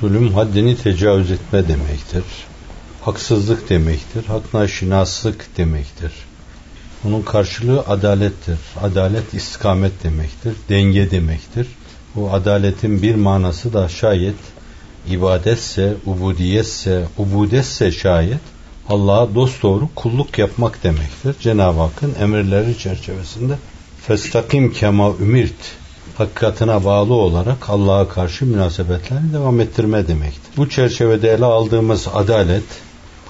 Zulüm haddini tecavüz etme demektir. Haksızlık demektir. Hakna şinaslık demektir. Bunun karşılığı adalettir. Adalet istikamet demektir. Denge demektir. Bu adaletin bir manası da şayet ibadetse, ubudiyetse, ubudetse şayet Allah'a dosdoğru kulluk yapmak demektir. Cenab-ı Hakk'ın emirleri çerçevesinde festakim kema ümirt hakikatine bağlı olarak Allah'a karşı münasebetlerini devam ettirme demektir. Bu çerçevede ele aldığımız adalet,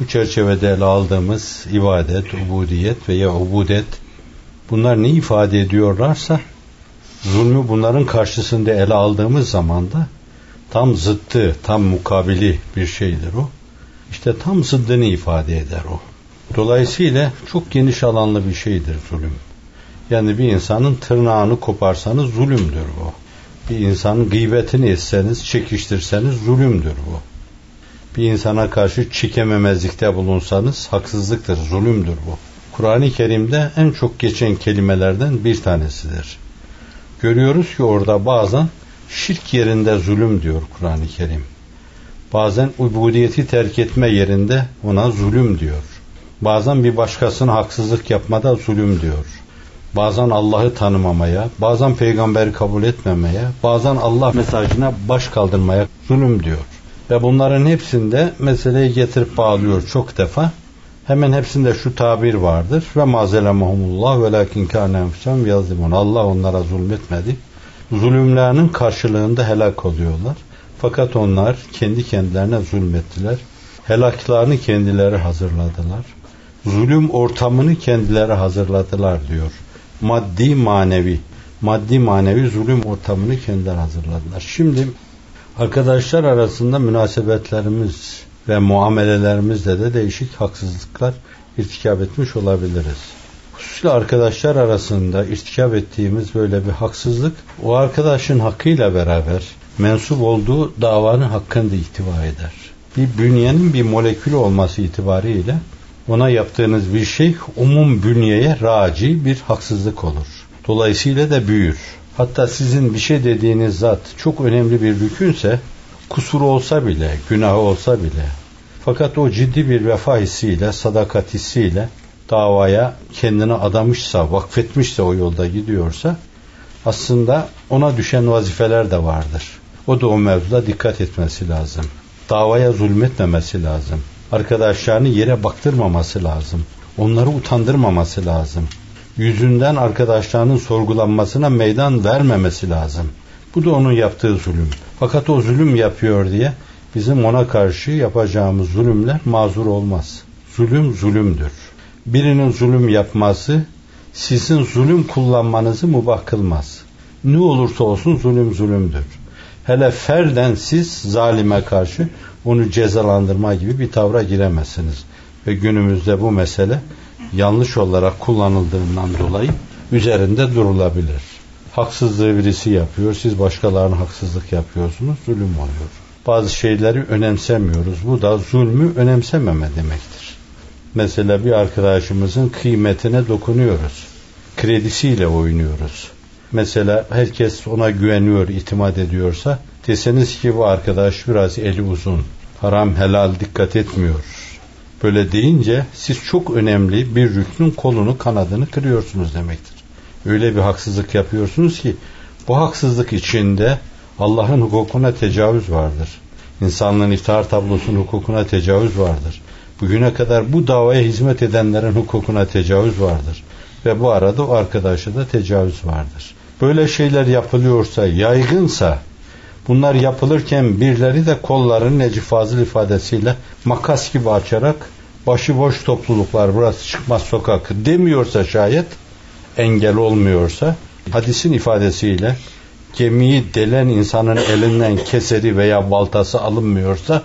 bu çerçevede ele aldığımız ibadet, ubudiyet veya ubudet bunlar ne ifade ediyorlarsa zulmü bunların karşısında ele aldığımız zaman da tam zıttı, tam mukabili bir şeydir o. İşte tam zıddını ifade eder o. Dolayısıyla çok geniş alanlı bir şeydir zulüm. Yani bir insanın tırnağını koparsanız zulümdür bu. Bir insanın gıybetini etseniz, çekiştirseniz zulümdür bu. Bir insana karşı çikememezlikte bulunsanız haksızlıktır, zulümdür bu. Kur'an-ı Kerim'de en çok geçen kelimelerden bir tanesidir. Görüyoruz ki orada bazen şirk yerinde zulüm diyor Kur'an-ı Kerim. Bazen ubudiyeti terk etme yerinde ona zulüm diyor. Bazen bir başkasına haksızlık yapmada zulüm diyor. Bazen Allah'ı tanımamaya, bazen peygamberi kabul etmemeye, bazen Allah mesajına baş kaldırmaya zulüm diyor. Ve bunların hepsinde meseleyi getirip bağlıyor çok defa. Hemen hepsinde şu tabir vardır. Ve mazelemahumullah ve lakin kâne yazlimun. Allah onlara zulmetmedi. Zulümlerinin karşılığında helak oluyorlar. Fakat onlar kendi kendilerine zulmettiler. Helaklarını kendileri hazırladılar. Zulüm ortamını kendileri hazırladılar diyor. Maddi manevi. Maddi manevi zulüm ortamını kendileri hazırladılar. Şimdi arkadaşlar arasında münasebetlerimiz ve muamelelerimizde de değişik haksızlıklar irtikap etmiş olabiliriz. Hususuyla arkadaşlar arasında irtikap ettiğimiz böyle bir haksızlık o arkadaşın hakkıyla beraber mensup olduğu davanın hakkında ihtiva eder. Bir bünyenin bir molekülü olması itibariyle ona yaptığınız bir şey umum bünyeye raci bir haksızlık olur. Dolayısıyla da büyür. Hatta sizin bir şey dediğiniz zat çok önemli bir rükünse kusuru olsa bile, günahı olsa bile fakat o ciddi bir vefa hissiyle, sadakat hissiyle davaya kendini adamışsa, vakfetmişse o yolda gidiyorsa aslında ona düşen vazifeler de vardır. O da o mevzuda dikkat etmesi lazım. Davaya zulmetmemesi lazım. Arkadaşlarını yere baktırmaması lazım. Onları utandırmaması lazım. Yüzünden arkadaşlarının sorgulanmasına meydan vermemesi lazım. Bu da onun yaptığı zulüm. Fakat o zulüm yapıyor diye bizim ona karşı yapacağımız zulümler mazur olmaz. Zulüm zulümdür. Birinin zulüm yapması sizin zulüm kullanmanızı mubah kılmaz. Ne olursa olsun zulüm zulümdür. Hele ferden siz zalime karşı onu cezalandırma gibi bir tavra giremezsiniz. Ve günümüzde bu mesele yanlış olarak kullanıldığından dolayı üzerinde durulabilir. Haksızlığı birisi yapıyor, siz başkalarına haksızlık yapıyorsunuz, zulüm oluyor. Bazı şeyleri önemsemiyoruz. Bu da zulmü önemsememe demektir. Mesela bir arkadaşımızın kıymetine dokunuyoruz. Kredisiyle oynuyoruz. Mesela herkes ona güveniyor, itimat ediyorsa deseniz ki bu arkadaş biraz eli uzun, haram helal dikkat etmiyor. Böyle deyince siz çok önemli bir rüknün kolunu kanadını kırıyorsunuz demektir. Öyle bir haksızlık yapıyorsunuz ki bu haksızlık içinde Allah'ın hukukuna tecavüz vardır. İnsanlığın iftihar tablosunun hukukuna tecavüz vardır. Bugüne kadar bu davaya hizmet edenlerin hukukuna tecavüz vardır. Ve bu arada o arkadaşa da tecavüz vardır. Böyle şeyler yapılıyorsa, yaygınsa bunlar yapılırken birileri de kollarını Necip Fazıl ifadesiyle makas gibi açarak başıboş topluluklar burası çıkmaz sokak demiyorsa şayet engel olmuyorsa hadisin ifadesiyle gemiyi delen insanın elinden keseri veya baltası alınmıyorsa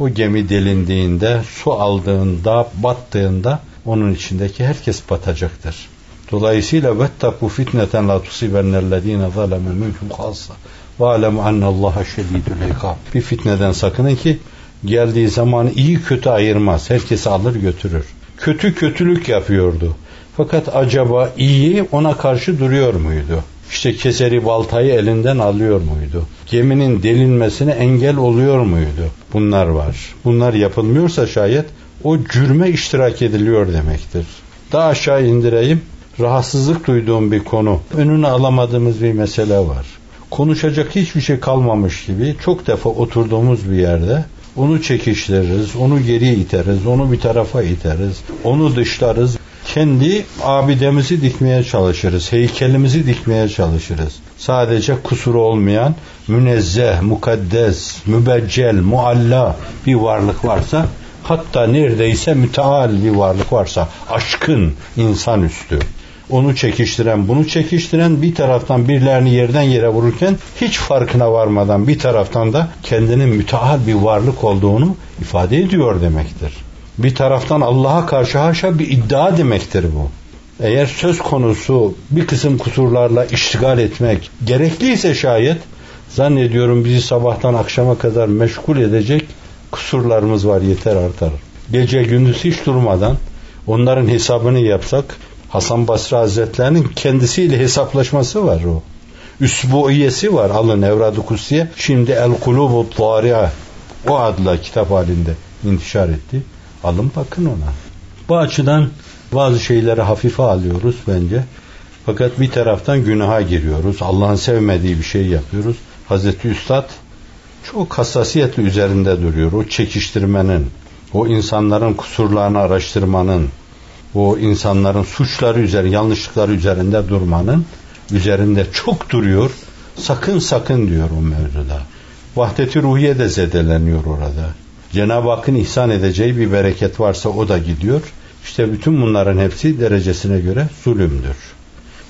o gemi delindiğinde, su aldığında, battığında onun içindeki herkes batacaktır. Dolayısıyla vettaku fitneten la tusibennellezine zalemu minkum khassa ve alemu ennallaha şedidul ikab. Bir fitneden sakının ki geldiği zaman iyi kötü ayırmaz. Herkesi alır götürür. Kötü kötülük yapıyordu. Fakat acaba iyi ona karşı duruyor muydu? İşte keseri baltayı elinden alıyor muydu? Geminin delinmesine engel oluyor muydu? Bunlar var. Bunlar yapılmıyorsa şayet o cürme iştirak ediliyor demektir. Daha aşağı indireyim. Rahatsızlık duyduğum bir konu. Önünü alamadığımız bir mesele var. Konuşacak hiçbir şey kalmamış gibi çok defa oturduğumuz bir yerde onu çekiştiririz, onu geriye iteriz, onu bir tarafa iteriz, onu dışlarız. Kendi abidemizi dikmeye çalışırız, heykelimizi dikmeye çalışırız. Sadece kusuru olmayan, münezzeh, mukaddes, mübeccel, mualla bir varlık varsa, hatta neredeyse müteal bir varlık varsa, aşkın insanüstü onu çekiştiren, bunu çekiştiren bir taraftan birilerini yerden yere vururken hiç farkına varmadan bir taraftan da kendinin müteahhal bir varlık olduğunu ifade ediyor demektir. Bir taraftan Allah'a karşı haşa bir iddia demektir bu. Eğer söz konusu bir kısım kusurlarla iştigal etmek gerekliyse şayet zannediyorum bizi sabahtan akşama kadar meşgul edecek kusurlarımız var yeter artar. Gece gündüz hiç durmadan onların hesabını yapsak Hasan Basri Hazretlerinin kendisiyle hesaplaşması var o. Üsbuiyesi var alın Evrad-ı Kutsiye. Şimdi El Kulubu Tari'a o adla kitap halinde intişar etti. Alın bakın ona. Bu açıdan bazı şeyleri hafife alıyoruz bence. Fakat bir taraftan günaha giriyoruz. Allah'ın sevmediği bir şey yapıyoruz. Hazreti Üstad çok hassasiyetle üzerinde duruyor. O çekiştirmenin, o insanların kusurlarını araştırmanın, o insanların suçları üzeri, yanlışlıkları üzerinde durmanın üzerinde çok duruyor. Sakın sakın diyor o mevzuda. Vahdeti ruhiye de zedeleniyor orada. Cenab-ı Hakk'ın ihsan edeceği bir bereket varsa o da gidiyor. İşte bütün bunların hepsi derecesine göre zulümdür.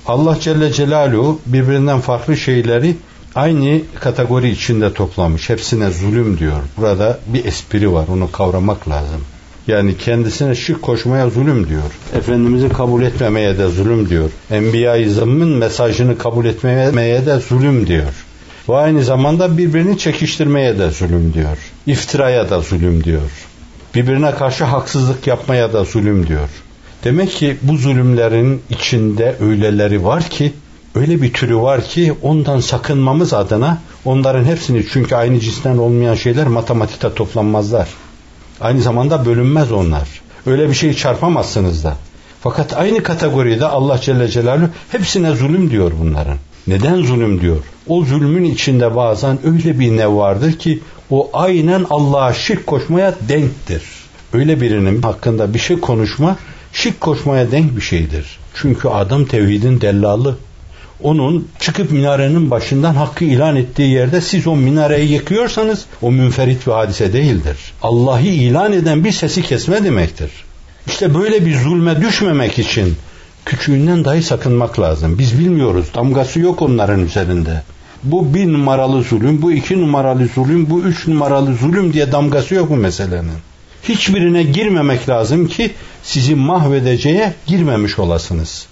Allah Celle Celaluhu birbirinden farklı şeyleri aynı kategori içinde toplamış. Hepsine zulüm diyor. Burada bir espri var. Onu kavramak lazım. Yani kendisine şirk koşmaya zulüm diyor. Efendimiz'i kabul etmemeye de zulüm diyor. Enbiya-i mesajını kabul etmemeye de zulüm diyor. Ve aynı zamanda birbirini çekiştirmeye de zulüm diyor. İftiraya da zulüm diyor. Birbirine karşı haksızlık yapmaya da zulüm diyor. Demek ki bu zulümlerin içinde öyleleri var ki, öyle bir türü var ki ondan sakınmamız adına onların hepsini çünkü aynı cinsten olmayan şeyler matematikte toplanmazlar. Aynı zamanda bölünmez onlar. Öyle bir şey çarpamazsınız da. Fakat aynı kategoride Allah Celle Celaluhu hepsine zulüm diyor bunların. Neden zulüm diyor? O zulmün içinde bazen öyle bir ne vardır ki o aynen Allah'a şirk koşmaya denktir. Öyle birinin hakkında bir şey konuşma şirk koşmaya denk bir şeydir. Çünkü adam tevhidin dellalı onun çıkıp minarenin başından hakkı ilan ettiği yerde siz o minareyi yıkıyorsanız o münferit bir hadise değildir. Allah'ı ilan eden bir sesi kesme demektir. İşte böyle bir zulme düşmemek için küçüğünden dahi sakınmak lazım. Biz bilmiyoruz. Damgası yok onların üzerinde. Bu bir numaralı zulüm, bu iki numaralı zulüm, bu üç numaralı zulüm diye damgası yok bu meselenin. Hiçbirine girmemek lazım ki sizi mahvedeceğe girmemiş olasınız.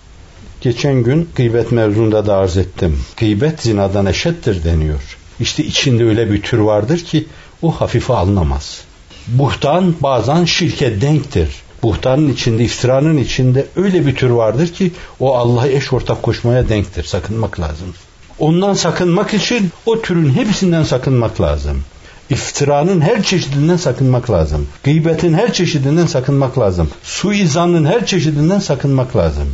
Geçen gün gıybet mevzunda da arz ettim. Gıybet zinadan eşittir deniyor. İşte içinde öyle bir tür vardır ki o hafife alınamaz. Buhtan bazen şirke denktir. Buhtanın içinde, iftiranın içinde öyle bir tür vardır ki o Allah'a eş ortak koşmaya denktir. Sakınmak lazım. Ondan sakınmak için o türün hepsinden sakınmak lazım. İftiranın her çeşidinden sakınmak lazım. Gıybetin her çeşidinden sakınmak lazım. Suizanın her çeşidinden sakınmak lazım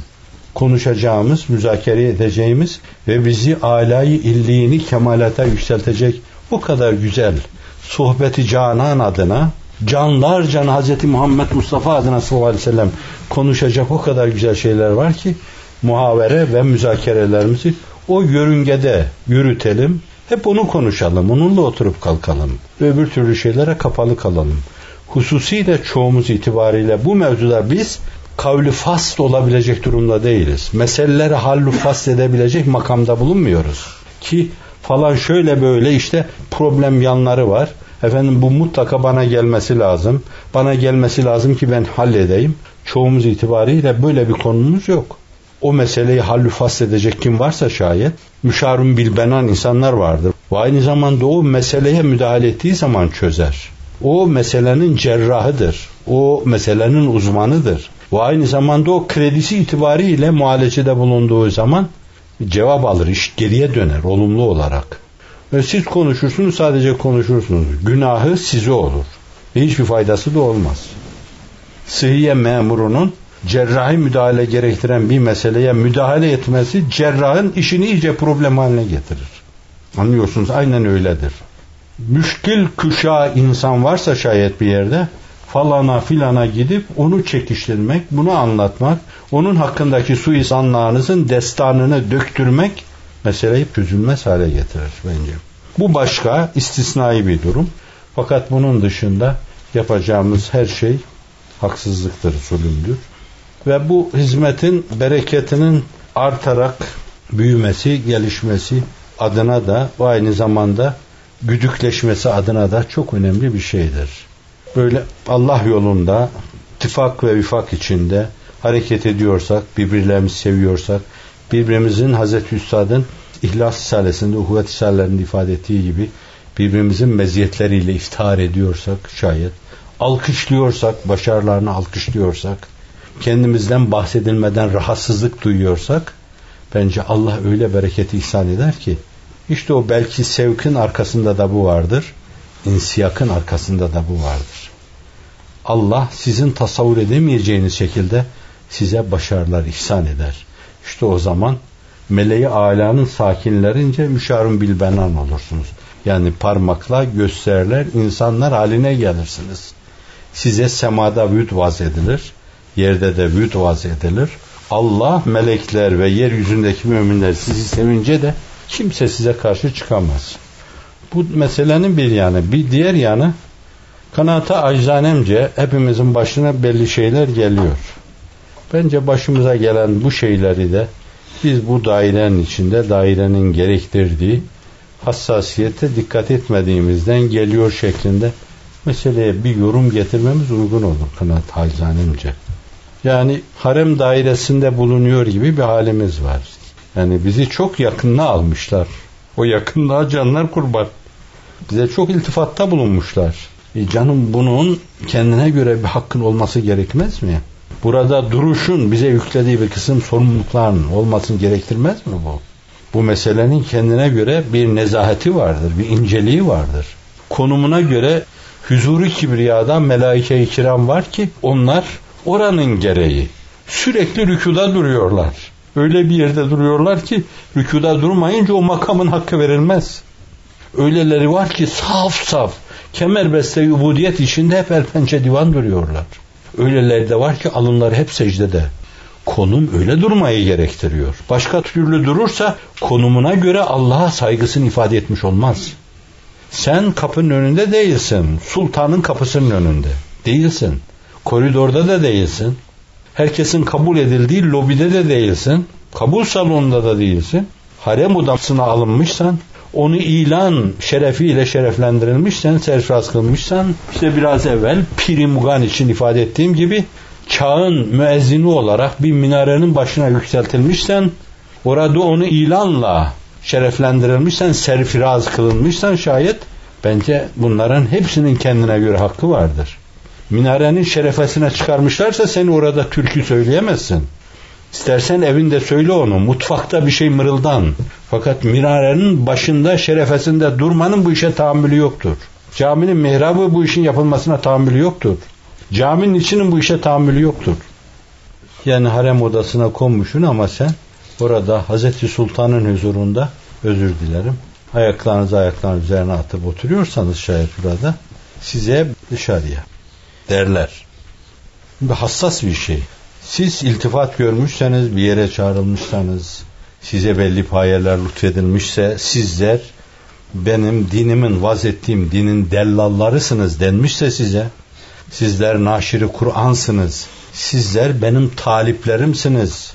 konuşacağımız, müzakere edeceğimiz ve bizi alayı illiğini kemalata yükseltecek bu kadar güzel sohbeti canan adına canlar can Hz. Muhammed Mustafa adına sallallahu aleyhi ve sellem konuşacak o kadar güzel şeyler var ki muhavere ve müzakerelerimizi o yörüngede yürütelim. Hep onu konuşalım. Onunla oturup kalkalım. Öbür türlü şeylere kapalı kalalım. Hususiyle çoğumuz itibariyle bu mevzuda biz kavli fasl olabilecek durumda değiliz. Meseleleri hallu fasl edebilecek makamda bulunmuyoruz. Ki falan şöyle böyle işte problem yanları var. Efendim bu mutlaka bana gelmesi lazım. Bana gelmesi lazım ki ben halledeyim. Çoğumuz itibariyle böyle bir konumuz yok. O meseleyi hallü edecek kim varsa şayet müşarun bilbenan insanlar vardır. Ve aynı zamanda o meseleye müdahale ettiği zaman çözer. O meselenin cerrahıdır. O meselenin uzmanıdır. Ve aynı zamanda o kredisi itibariyle muhalecede bulunduğu zaman cevap alır, iş geriye döner olumlu olarak. Ve siz konuşursunuz sadece konuşursunuz. Günahı size olur. Ve hiçbir faydası da olmaz. Sıhhiye memurunun cerrahi müdahale gerektiren bir meseleye müdahale etmesi cerrahın işini iyice problem haline getirir. Anlıyorsunuz aynen öyledir. Müşkil kuşağı insan varsa şayet bir yerde falana filana gidip onu çekiştirmek, bunu anlatmak, onun hakkındaki suisanlarınızın destanını döktürmek meseleyi çözülmez hale getirir bence. Bu başka istisnai bir durum. Fakat bunun dışında yapacağımız her şey haksızlıktır, zulümdür. Ve bu hizmetin bereketinin artarak büyümesi, gelişmesi adına da aynı zamanda güdükleşmesi adına da çok önemli bir şeydir. Böyle Allah yolunda ittifak ve vifak içinde hareket ediyorsak, birbirlerimizi seviyorsak, birbirimizin Hazreti Üstad'ın İhlas Risalesi'nde, Uhuvvet Risalelerinde ifade ettiği gibi birbirimizin meziyetleriyle iftihar ediyorsak şayet, alkışlıyorsak, başarılarını alkışlıyorsak, kendimizden bahsedilmeden rahatsızlık duyuyorsak, bence Allah öyle bereketi ihsan eder ki, işte o belki sevkin arkasında da bu vardır, insiyakın arkasında da bu vardır. Allah sizin tasavvur edemeyeceğiniz şekilde size başarılar ihsan eder. İşte o zaman meleği alanın sakinlerince müşarun bilbenan olursunuz. Yani parmakla gösterirler, insanlar haline gelirsiniz. Size semada vüd vaz edilir, yerde de vüd vaz edilir. Allah, melekler ve yeryüzündeki müminler sizi sevince de kimse size karşı çıkamaz. Bu meselenin bir yanı. Bir diğer yanı kanaata aczanemce hepimizin başına belli şeyler geliyor. Bence başımıza gelen bu şeyleri de biz bu dairenin içinde dairenin gerektirdiği hassasiyete dikkat etmediğimizden geliyor şeklinde meseleye bir yorum getirmemiz uygun olur kanaat hazanemce. Yani harem dairesinde bulunuyor gibi bir halimiz var. Yani bizi çok yakınına almışlar. O yakınlığa canlar kurban. Bize çok iltifatta bulunmuşlar. E canım bunun kendine göre bir hakkın olması gerekmez mi? Burada duruşun bize yüklediği bir kısım sorumlulukların olmasını gerektirmez mi bu? Bu meselenin kendine göre bir nezaheti vardır, bir inceliği vardır. Konumuna göre huzuru kibriyadan melaike-i kiram var ki onlar oranın gereği sürekli rükuda duruyorlar. Öyle bir yerde duruyorlar ki rükuda durmayınca o makamın hakkı verilmez. Öyleleri var ki saf saf kemerbeste ubudiyet içinde hep el pençe divan duruyorlar. Öyleleri de var ki alınları hep secdede. Konum öyle durmayı gerektiriyor. Başka türlü durursa konumuna göre Allah'a saygısını ifade etmiş olmaz. Sen kapının önünde değilsin. Sultanın kapısının önünde. Değilsin. Koridorda da değilsin. Herkesin kabul edildiği lobide de değilsin. Kabul salonunda da değilsin. Harem odasına alınmışsan, onu ilan şerefiyle şereflendirilmişsen, serfraz kılmışsan, işte biraz evvel Piri için ifade ettiğim gibi çağın müezzini olarak bir minarenin başına yükseltilmişsen, orada onu ilanla şereflendirilmişsen, serfiraz kılınmışsan şayet, bence bunların hepsinin kendine göre hakkı vardır. Minarenin şerefesine çıkarmışlarsa seni orada türkü söyleyemezsin. İstersen evinde söyle onu, mutfakta bir şey mırıldan. Fakat minarenin başında, şerefesinde durmanın bu işe tahammülü yoktur. Caminin mihrabı bu işin yapılmasına tahammülü yoktur. Caminin içinin bu işe tahammülü yoktur. Yani harem odasına konmuşsun ama sen orada Hazreti Sultan'ın huzurunda özür dilerim. Ayaklarınızı ayaklarınız üzerine atıp oturuyorsanız şayet burada size dışarıya derler. Bu hassas bir şey. Siz iltifat görmüşseniz, bir yere çağrılmışsanız, size belli payeler lütfedilmişse sizler benim dinimin vaz ettiğim dinin dellallarısınız denmişse size sizler naşiri Kur'ansınız sizler benim taliplerimsiniz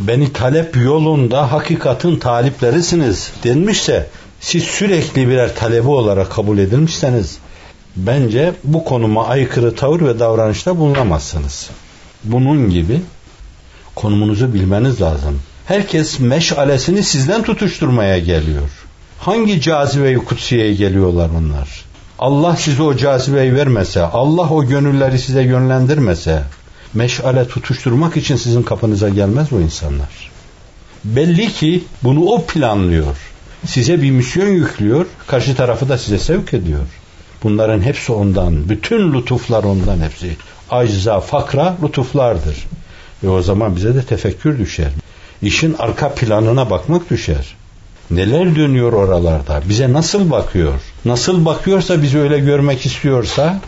beni talep yolunda hakikatin taliplerisiniz denmişse siz sürekli birer talebi olarak kabul edilmişseniz bence bu konuma aykırı tavır ve davranışta bulunamazsınız. Bunun gibi konumunuzu bilmeniz lazım. Herkes meşalesini sizden tutuşturmaya geliyor. Hangi cazibe-i kutsiyeye geliyorlar onlar? Allah size o cazibeyi vermese, Allah o gönülleri size yönlendirmese, meşale tutuşturmak için sizin kapınıza gelmez o insanlar. Belli ki bunu o planlıyor. Size bir misyon yüklüyor, karşı tarafı da size sevk ediyor. Bunların hepsi ondan, bütün lütuflar ondan hepsi. Acza, fakra lütuflardır. E o zaman bize de tefekkür düşer. İşin arka planına bakmak düşer. Neler dönüyor oralarda? Bize nasıl bakıyor? Nasıl bakıyorsa bizi öyle görmek istiyorsa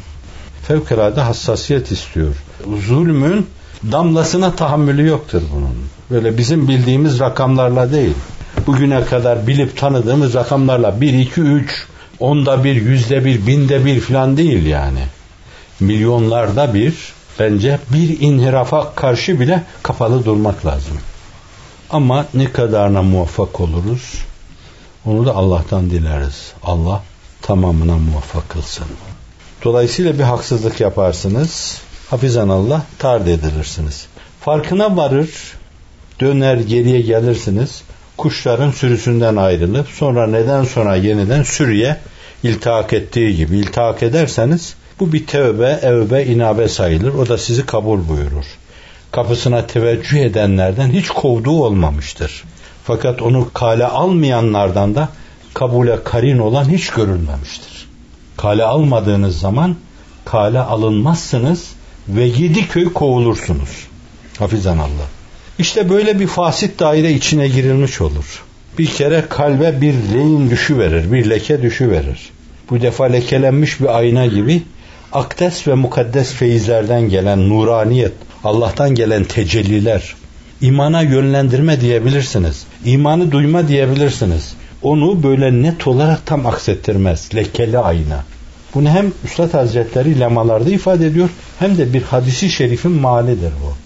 fevkalade hassasiyet istiyor. Zulmün damlasına tahammülü yoktur bunun. Böyle bizim bildiğimiz rakamlarla değil. Bugüne kadar bilip tanıdığımız rakamlarla 1, 2, 3, onda bir, yüzde bir, binde bir falan değil yani. Milyonlarda bir bence bir inhirafa karşı bile kapalı durmak lazım. Ama ne kadarına muvaffak oluruz onu da Allah'tan dileriz. Allah tamamına muvaffak kılsın. Dolayısıyla bir haksızlık yaparsınız. Hafizan Allah tard edilirsiniz. Farkına varır, döner geriye gelirsiniz. Kuşların sürüsünden ayrılıp sonra neden sonra yeniden sürüye iltihak ettiği gibi iltihak ederseniz bu bir tevbe, evbe, inabe sayılır. O da sizi kabul buyurur. Kapısına teveccüh edenlerden hiç kovduğu olmamıştır. Fakat onu kale almayanlardan da kabule karin olan hiç görülmemiştir. Kale almadığınız zaman kale alınmazsınız ve yedi köy kovulursunuz. Hafizan Allah. İşte böyle bir fasit daire içine girilmiş olur. Bir kere kalbe bir leyin düşü verir, bir leke düşü verir. Bu defa lekelenmiş bir ayna gibi akdes ve mukaddes feyizlerden gelen nuraniyet, Allah'tan gelen tecelliler, imana yönlendirme diyebilirsiniz. İmanı duyma diyebilirsiniz. Onu böyle net olarak tam aksettirmez. Lekeli ayna. Bunu hem Üstad Hazretleri lemalarda ifade ediyor hem de bir hadisi şerifin malidir bu.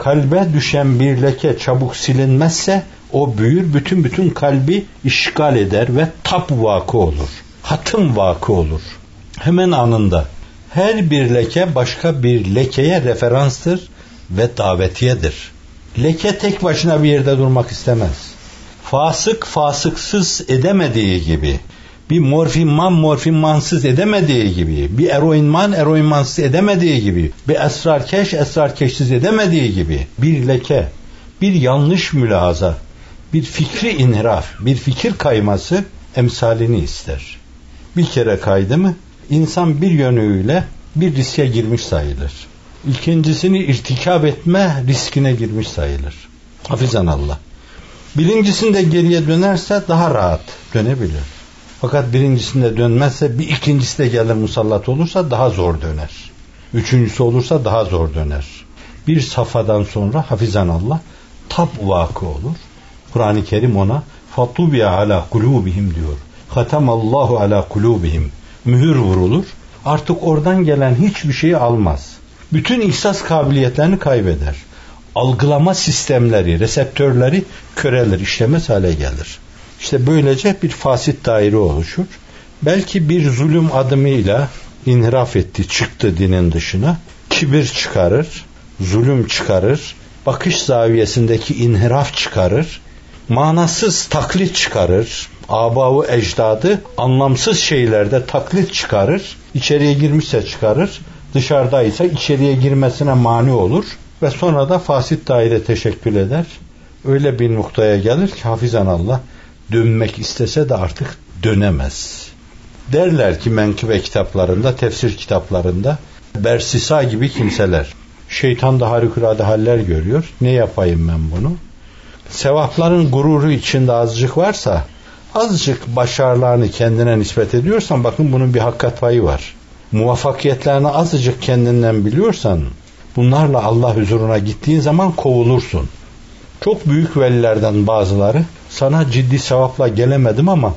Kalbe düşen bir leke çabuk silinmezse o büyür bütün bütün kalbi işgal eder ve tap vakı olur. Hatım vakı olur. Hemen anında. Her bir leke başka bir lekeye referanstır ve davetiyedir. Leke tek başına bir yerde durmak istemez. Fasık fasıksız edemediği gibi, bir morfinman morfinmansız edemediği gibi, bir eroinman eroinmansız edemediği gibi, bir esrarkeş esrarkeşsiz edemediği gibi bir leke, bir yanlış mülahaza, bir fikri inhiraf, bir fikir kayması emsalini ister. Bir kere kaydı mı insan bir yönüyle bir riske girmiş sayılır. İkincisini irtikab etme riskine girmiş sayılır. Hafizan Allah. Birincisinde geriye dönerse daha rahat dönebilir. Fakat birincisinde dönmezse bir ikincisi de gelir musallat olursa daha zor döner. Üçüncüsü olursa daha zor döner. Bir safhadan sonra hafizan Allah tab vakı olur. Kur'an-ı Kerim ona fatubiya ala kulubihim diyor. Allahu ala kulubihim. Mühür vurulur. Artık oradan gelen hiçbir şeyi almaz. Bütün ihsas kabiliyetlerini kaybeder. Algılama sistemleri, reseptörleri körelir, işlemez hale gelir. İşte böylece bir fasit daire oluşur. Belki bir zulüm adımıyla inhiraf etti, çıktı dinin dışına. Kibir çıkarır, zulüm çıkarır, bakış zaviyesindeki inhiraf çıkarır, manasız taklit çıkarır, abavu ecdadı anlamsız şeylerde taklit çıkarır, içeriye girmişse çıkarır, dışarıdaysa içeriye girmesine mani olur ve sonra da fasit daire teşekkül eder. Öyle bir noktaya gelir ki hafizan Allah dönmek istese de artık dönemez. Derler ki menkıbe kitaplarında, tefsir kitaplarında Bersisa gibi kimseler. Şeytan da harikulade haller görüyor. Ne yapayım ben bunu? Sevapların gururu içinde azıcık varsa azıcık başarılarını kendine nispet ediyorsan bakın bunun bir hakikat payı var. Muvaffakiyetlerini azıcık kendinden biliyorsan bunlarla Allah huzuruna gittiğin zaman kovulursun. Çok büyük velilerden bazıları sana ciddi sevapla gelemedim ama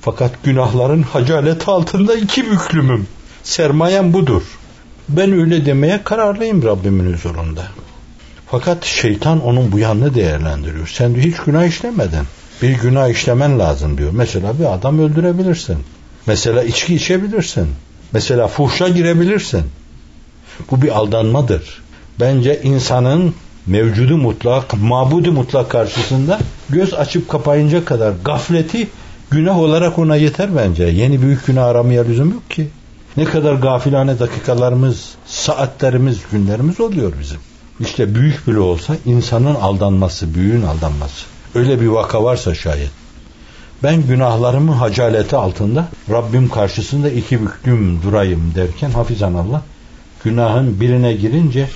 fakat günahların hacalet altında iki büklümüm. Sermayem budur. Ben öyle demeye kararlıyım Rabbimin huzurunda. Fakat şeytan onun bu yanını değerlendiriyor. Sen de hiç günah işlemedin. Bir günah işlemen lazım diyor. Mesela bir adam öldürebilirsin. Mesela içki içebilirsin. Mesela fuhşa girebilirsin. Bu bir aldanmadır. Bence insanın mevcudu mutlak, mabudu mutlak karşısında göz açıp kapayınca kadar gafleti günah olarak ona yeter bence. Yeni büyük günah aramaya lüzum yok ki. Ne kadar gafilane dakikalarımız, saatlerimiz, günlerimiz oluyor bizim. İşte büyük bile olsa insanın aldanması, büyüğün aldanması. Öyle bir vaka varsa şayet. Ben günahlarımı hacaleti altında Rabbim karşısında iki büklüm durayım derken hafizan Allah günahın birine girince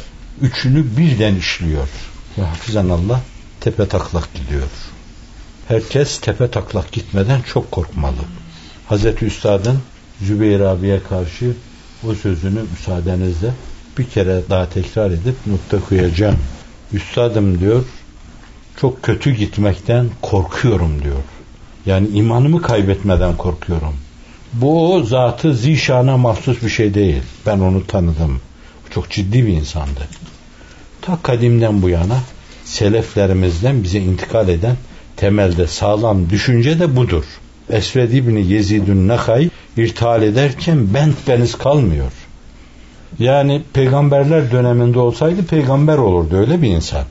üçünü birden işliyor. Ve hafizan Allah tepe taklak gidiyor. Herkes tepe taklak gitmeden çok korkmalı. Hazreti Üstad'ın Zübeyir abiye karşı o sözünü müsaadenizle bir kere daha tekrar edip nokta koyacağım. Üstadım diyor, çok kötü gitmekten korkuyorum diyor. Yani imanımı kaybetmeden korkuyorum. Bu o zatı zişana mahsus bir şey değil. Ben onu tanıdım. Çok ciddi bir insandı. Ta kadimden bu yana seleflerimizden bize intikal eden temelde sağlam düşünce de budur. Esved İbni Yezidün Nakay irtihal ederken bent beniz kalmıyor. Yani peygamberler döneminde olsaydı peygamber olurdu öyle bir insan.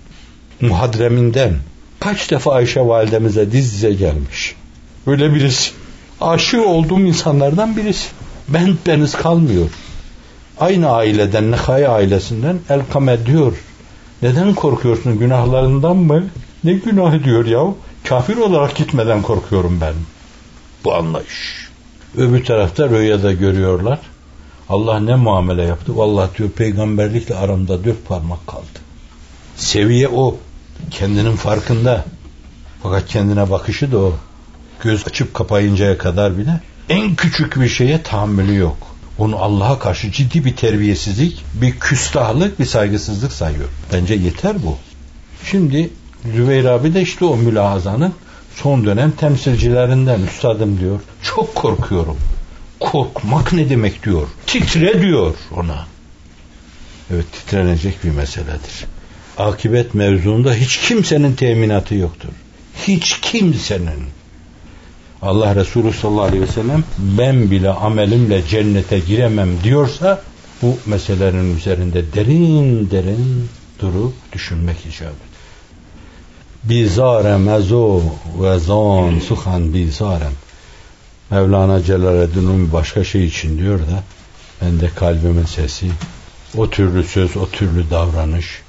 Muhadreminden kaç defa Ayşe validemize diz dize gelmiş. Öyle birisi. Aşık olduğum insanlardan birisi. Bent beniz kalmıyor. Aynı aileden, Nehay ailesinden Elkame diyor. Neden korkuyorsun günahlarından mı? Ne günahı diyor ya? Kafir olarak gitmeden korkuyorum ben. Bu anlayış. Öbür tarafta rüyada görüyorlar. Allah ne muamele yaptı? Vallahi diyor peygamberlikle aramda dört parmak kaldı. Seviye o. Kendinin farkında. Fakat kendine bakışı da o. Göz açıp kapayıncaya kadar bile en küçük bir şeye tahammülü yok. Onu Allah'a karşı ciddi bir terbiyesizlik, bir küstahlık, bir saygısızlık sayıyor. Bence yeter bu. Şimdi Zübeyir abi de işte o mülahazanın son dönem temsilcilerinden üstadım diyor. Çok korkuyorum. Korkmak ne demek diyor. Titre diyor ona. Evet titrenecek bir meseledir. Akibet mevzuunda hiç kimsenin teminatı yoktur. Hiç kimsenin. Allah Resulü sallallahu aleyhi ve sellem ben bile amelimle cennete giremem diyorsa bu meselelerin üzerinde derin derin durup düşünmek icap Bizarem ezo ve zan suhan bizarem. Mevlana Celaleddin başka şey için diyor da ben de kalbimin sesi o türlü söz, o türlü davranış,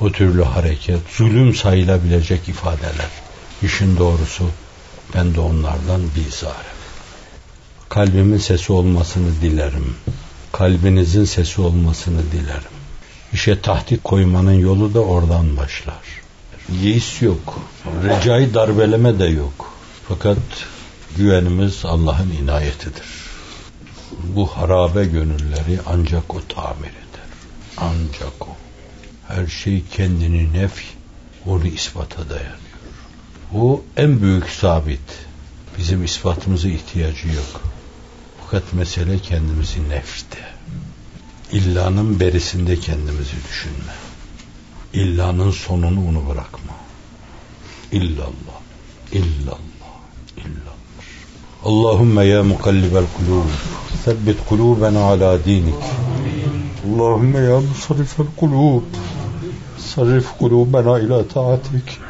o türlü hareket, zulüm sayılabilecek ifadeler. İşin doğrusu ben de onlardan bizarem. Kalbimin sesi olmasını dilerim. Kalbinizin sesi olmasını dilerim. İşe tahdit koymanın yolu da oradan başlar. Yeis yok. Recai darbeleme de yok. Fakat güvenimiz Allah'ın inayetidir. Bu harabe gönülleri ancak o tamir eder. Ancak o. Her şey kendini nef, onu ispata dayanıyor. O en büyük sabit. Bizim ispatımıza ihtiyacı yok. Fakat mesele kendimizi nefste. İllanın berisinde kendimizi düşünme. İllanın sonunu onu bırakma. İllallah, illallah, illallah. Allahümme ya mukallibel kulub, sebbit kulubena ala dinik. Allahümme ya musarrifel kulub, sarrif kulubena ila taatik.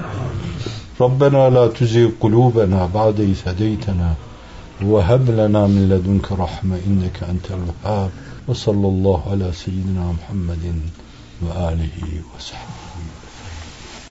ربنا لا تزغ قلوبنا بعد إذ هديتنا وهب لنا من لدنك رحمة إنك أنت الوهاب وصلى الله على سيدنا محمد وآله وصحبه